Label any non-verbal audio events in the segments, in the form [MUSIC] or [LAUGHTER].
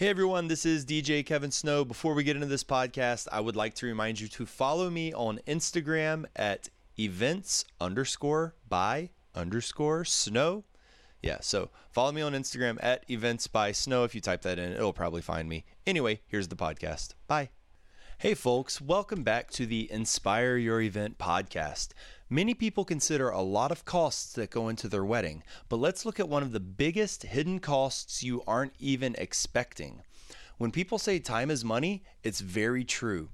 Hey everyone, this is DJ Kevin Snow. Before we get into this podcast, I would like to remind you to follow me on Instagram at events underscore by underscore snow. Yeah, so follow me on Instagram at events by snow. If you type that in, it'll probably find me. Anyway, here's the podcast. Bye. Hey folks, welcome back to the Inspire Your Event podcast. Many people consider a lot of costs that go into their wedding, but let's look at one of the biggest hidden costs you aren't even expecting. When people say time is money, it's very true.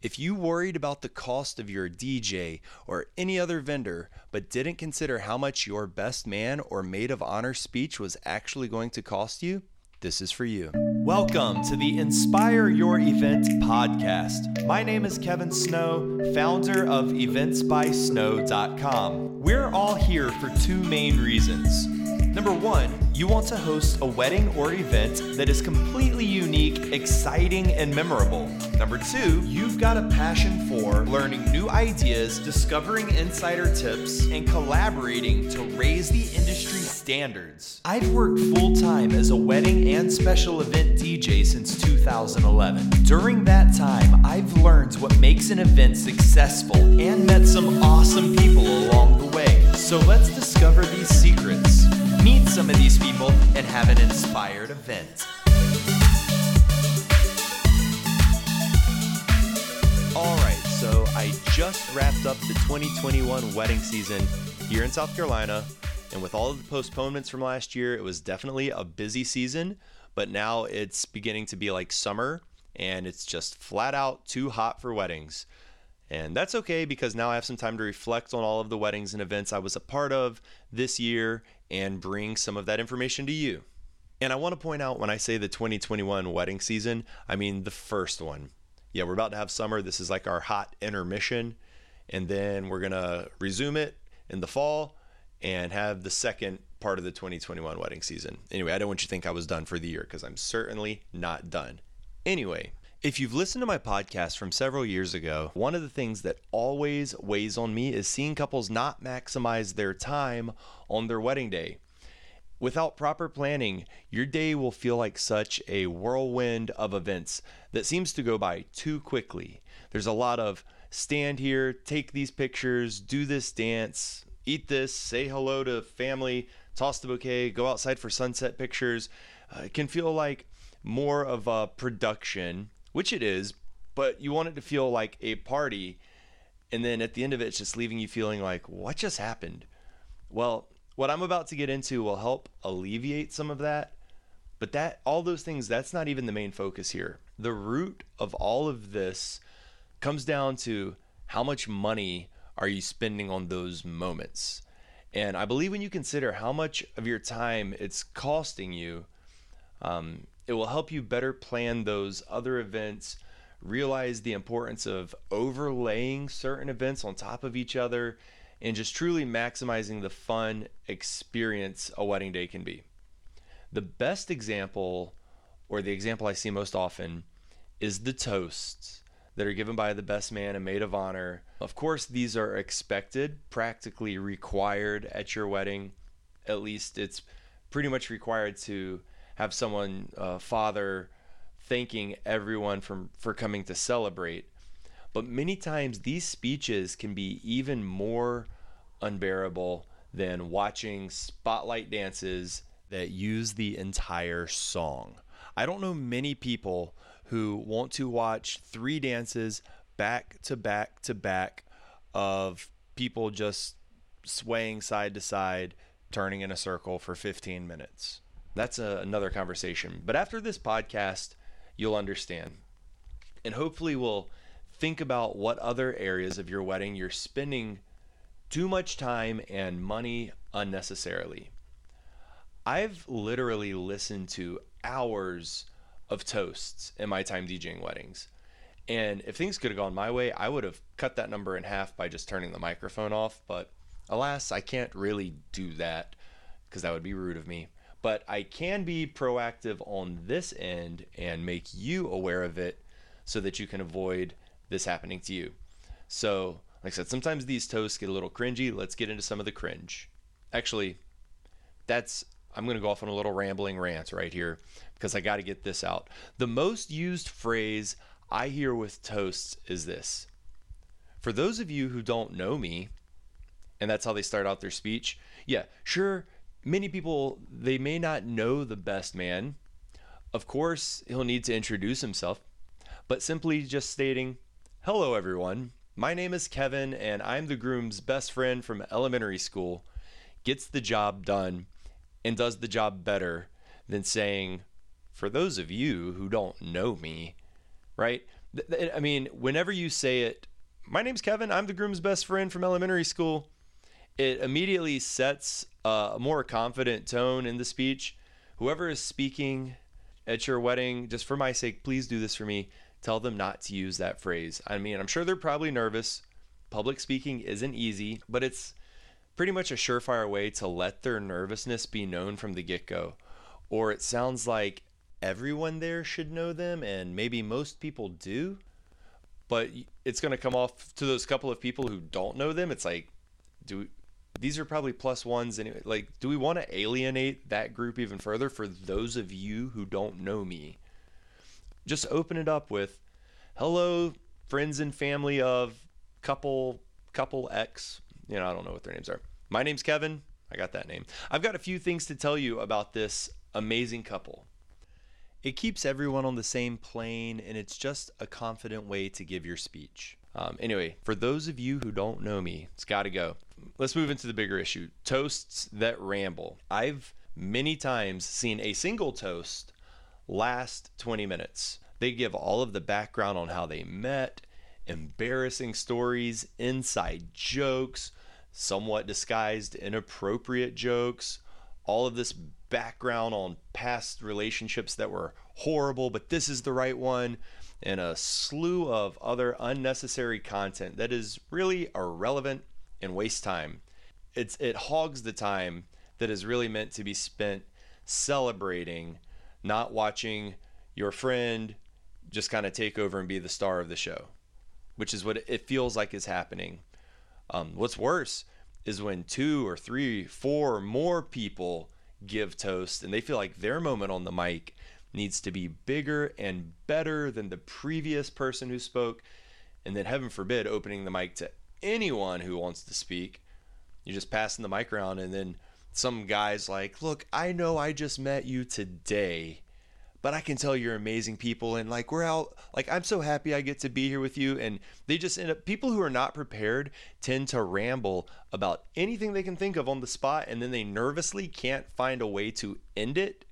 If you worried about the cost of your DJ or any other vendor, but didn't consider how much your best man or maid of honor speech was actually going to cost you, this is for you. Welcome to the Inspire Your Event podcast. My name is Kevin Snow, founder of eventsbysnow.com. We're all here for two main reasons. Number one, you want to host a wedding or event that is completely unique, exciting, and memorable. Number two, you've got a passion for learning new ideas, discovering insider tips, and collaborating to raise the industry standards. I've worked full time as a wedding and special event DJ since 2011. During that time, I've learned what makes an event successful and met some awesome people along the way. So let's discover these meet some of these people, and have an inspired event. All right, so I just wrapped up the 2021 wedding season here in South Carolina. And with all of the postponements from last year, it was definitely a busy season. But now it's beginning to be like summer and it's just flat out too hot for weddings. And that's okay because now I have some time to reflect on all of the weddings and events I was a part of this year and bring some of that information to you. And I want to point out when I say the 2021 wedding season, I mean the first one. Yeah, we're about to have summer. This is like our hot intermission. And then we're going to resume it in the fall and have the second part of the 2021 wedding season. Anyway, I don't want you to think I was done for the year because I'm certainly not done. Anyway, if you've listened to my podcast from several years ago, one of the things that always weighs on me is seeing couples not maximize their time on their wedding day. Without proper planning, your day will feel like such a whirlwind of events that seems to go by too quickly. There's a lot of stand here, take these pictures, do this dance, eat this, say hello to family, toss the bouquet, go outside for sunset pictures. Uh, it can feel like more of a production which it is, but you want it to feel like a party. And then at the end of it, it's just leaving you feeling like, what just happened? Well, what I'm about to get into will help alleviate some of that. But that, all those things, that's not even the main focus here. The root of all of this comes down to how much money are you spending on those moments? And I believe when you consider how much of your time it's costing you, um, it will help you better plan those other events, realize the importance of overlaying certain events on top of each other, and just truly maximizing the fun experience a wedding day can be. The best example, or the example I see most often, is the toasts that are given by the best man and maid of honor. Of course, these are expected, practically required at your wedding. At least it's pretty much required to have someone uh, father thanking everyone from for coming to celebrate but many times these speeches can be even more unbearable than watching spotlight dances that use the entire song. I don't know many people who want to watch three dances back to back to back of people just swaying side to side, turning in a circle for 15 minutes that's a, another conversation. But after this podcast, you'll understand. And hopefully, we'll think about what other areas of your wedding you're spending too much time and money unnecessarily. I've literally listened to hours of toasts in my time DJing weddings. And if things could have gone my way, I would have cut that number in half by just turning the microphone off. But alas, I can't really do that because that would be rude of me but I can be proactive on this end and make you aware of it so that you can avoid this happening to you. So, like I said, sometimes these toasts get a little cringy. Let's get into some of the cringe. Actually, that's I'm going to go off on a little rambling rant right here because I got to get this out. The most used phrase I hear with toasts is this. For those of you who don't know me, and that's how they start out their speech, yeah, sure, many people, they may not know the best man. Of course, he'll need to introduce himself, but simply just stating, Hello, everyone. My name is Kevin, and I'm the groom's best friend from elementary school, gets the job done, and does the job better than saying, For those of you who don't know me, right? I mean, whenever you say it, my name's Kevin, I'm the groom's best friend from elementary school, it immediately sets a more confident tone in the speech. Whoever is speaking at your wedding, just for my sake, please do this for me. Tell them not to use that phrase. I mean, I'm sure they're probably nervous. Public speaking isn't easy, but it's pretty much a surefire way to let their nervousness be known from the get go. Or it sounds like everyone there should know them, and maybe most people do, but it's going to come off to those couple of people who don't know them. It's like, do these are probably plus ones anyway. Like, do we want to alienate that group even further for those of you who don't know me? Just open it up with, "Hello, friends and family of couple couple X." You know, I don't know what their names are. My name's Kevin. I got that name. I've got a few things to tell you about this amazing couple. It keeps everyone on the same plane, and it's just a confident way to give your speech. Um, anyway, for those of you who don't know me, it's got to go. Let's move into the bigger issue toasts that ramble. I've many times seen a single toast last 20 minutes. They give all of the background on how they met, embarrassing stories, inside jokes, somewhat disguised inappropriate jokes, all of this background on past relationships that were horrible, but this is the right one and a slew of other unnecessary content that is really irrelevant and waste time. It's it hogs the time that is really meant to be spent celebrating, not watching your friend just kind of take over and be the star of the show, which is what it feels like is happening. Um, what's worse is when two or three, four or more people give toast and they feel like their moment on the mic needs to be bigger and better than the previous person who spoke. And then, heaven forbid, opening the mic to anyone who wants to speak. You're just passing the mic around, and then some guy's like, Look, I know I just met you today, but I can tell you're amazing people. And like, we're out, like, I'm so happy I get to be here with you. And they just end up, people who are not prepared tend to ramble about anything they can think of on the spot, and then they nervously can't find a way to end it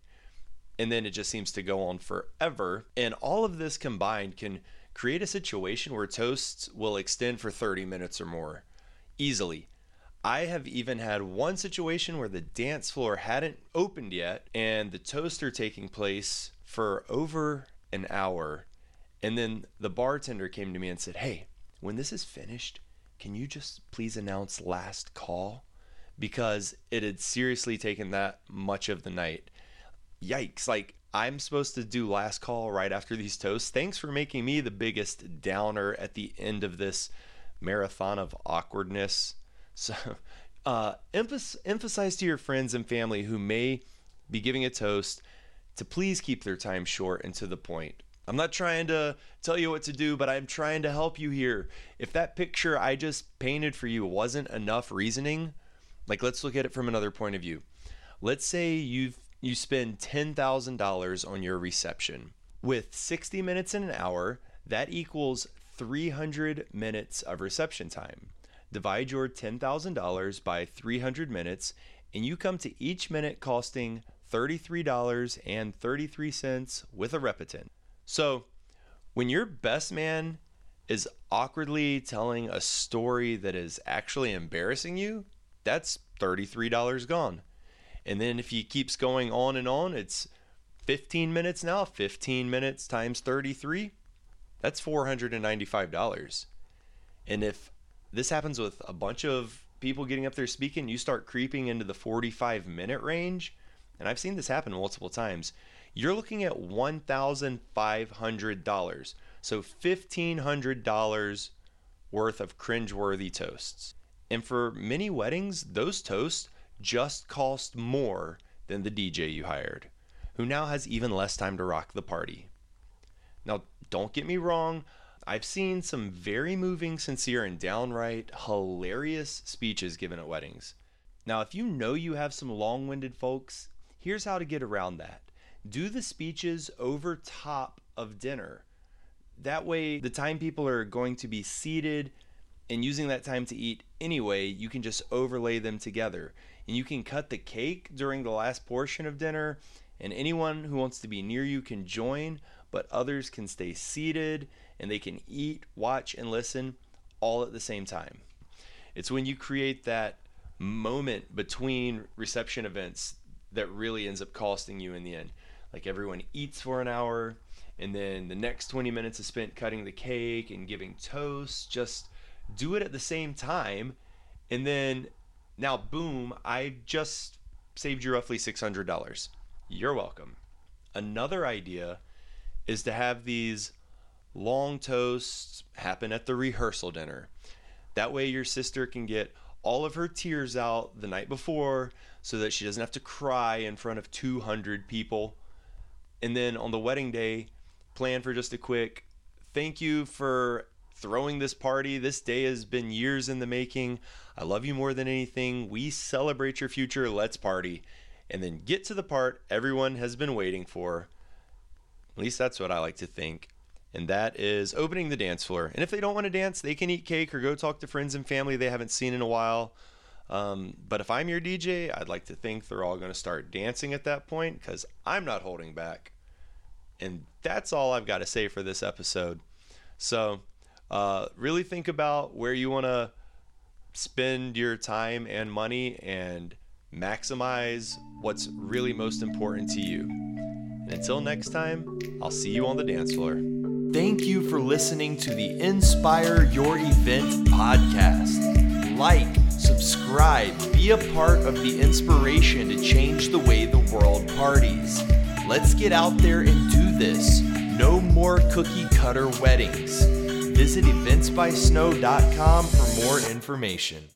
and then it just seems to go on forever. And all of this combined can create a situation where toasts will extend for 30 minutes or more easily. I have even had one situation where the dance floor hadn't opened yet and the toaster taking place for over an hour. And then the bartender came to me and said, Hey, when this is finished, can you just please announce last call? Because it had seriously taken that much of the night yikes, like I'm supposed to do last call right after these toasts. Thanks for making me the biggest downer at the end of this marathon of awkwardness. So, [LAUGHS] uh, emphasize to your friends and family who may be giving a toast to please keep their time short and to the point. I'm not trying to tell you what to do, but I'm trying to help you here. If that picture I just painted for you wasn't enough reasoning, like let's look at it from another point of view. Let's say you've you spend $10,000 on your reception. With 60 minutes in an hour, that equals 300 minutes of reception time. Divide your $10,000 by 300 minutes, and you come to each minute costing $33.33 with a repetend. So, when your best man is awkwardly telling a story that is actually embarrassing you, that's $33 gone. And then if he keeps going on and on, it's 15 minutes now, 15 minutes times 33, that's $495. And if this happens with a bunch of people getting up there speaking, you start creeping into the 45 minute range, and I've seen this happen multiple times, you're looking at $1,500. So $1,500 worth of cringeworthy toasts. And for many weddings, those toasts just cost more than the DJ you hired, who now has even less time to rock the party. Now, don't get me wrong, I've seen some very moving, sincere, and downright hilarious speeches given at weddings. Now, if you know you have some long winded folks, here's how to get around that do the speeches over top of dinner. That way, the time people are going to be seated and using that time to eat anyway, you can just overlay them together. And you can cut the cake during the last portion of dinner, and anyone who wants to be near you can join, but others can stay seated and they can eat, watch, and listen all at the same time. It's when you create that moment between reception events that really ends up costing you in the end. Like everyone eats for an hour, and then the next 20 minutes is spent cutting the cake and giving toasts. Just do it at the same time, and then now, boom, I just saved you roughly $600. You're welcome. Another idea is to have these long toasts happen at the rehearsal dinner. That way, your sister can get all of her tears out the night before so that she doesn't have to cry in front of 200 people. And then on the wedding day, plan for just a quick thank you for throwing this party. This day has been years in the making. I love you more than anything. We celebrate your future. Let's party. And then get to the part everyone has been waiting for. At least that's what I like to think. And that is opening the dance floor. And if they don't want to dance, they can eat cake or go talk to friends and family they haven't seen in a while. Um, but if I'm your DJ, I'd like to think they're all going to start dancing at that point because I'm not holding back. And that's all I've got to say for this episode. So, uh, really think about where you want to spend your time and money and maximize what's really most important to you. And until next time, I'll see you on the dance floor. Thank you for listening to the Inspire Your Event podcast. Like, subscribe, be a part of the inspiration to change the way the world parties. Let's get out there and do this. No more cookie cutter weddings. Visit eventsbysnow.com for more information.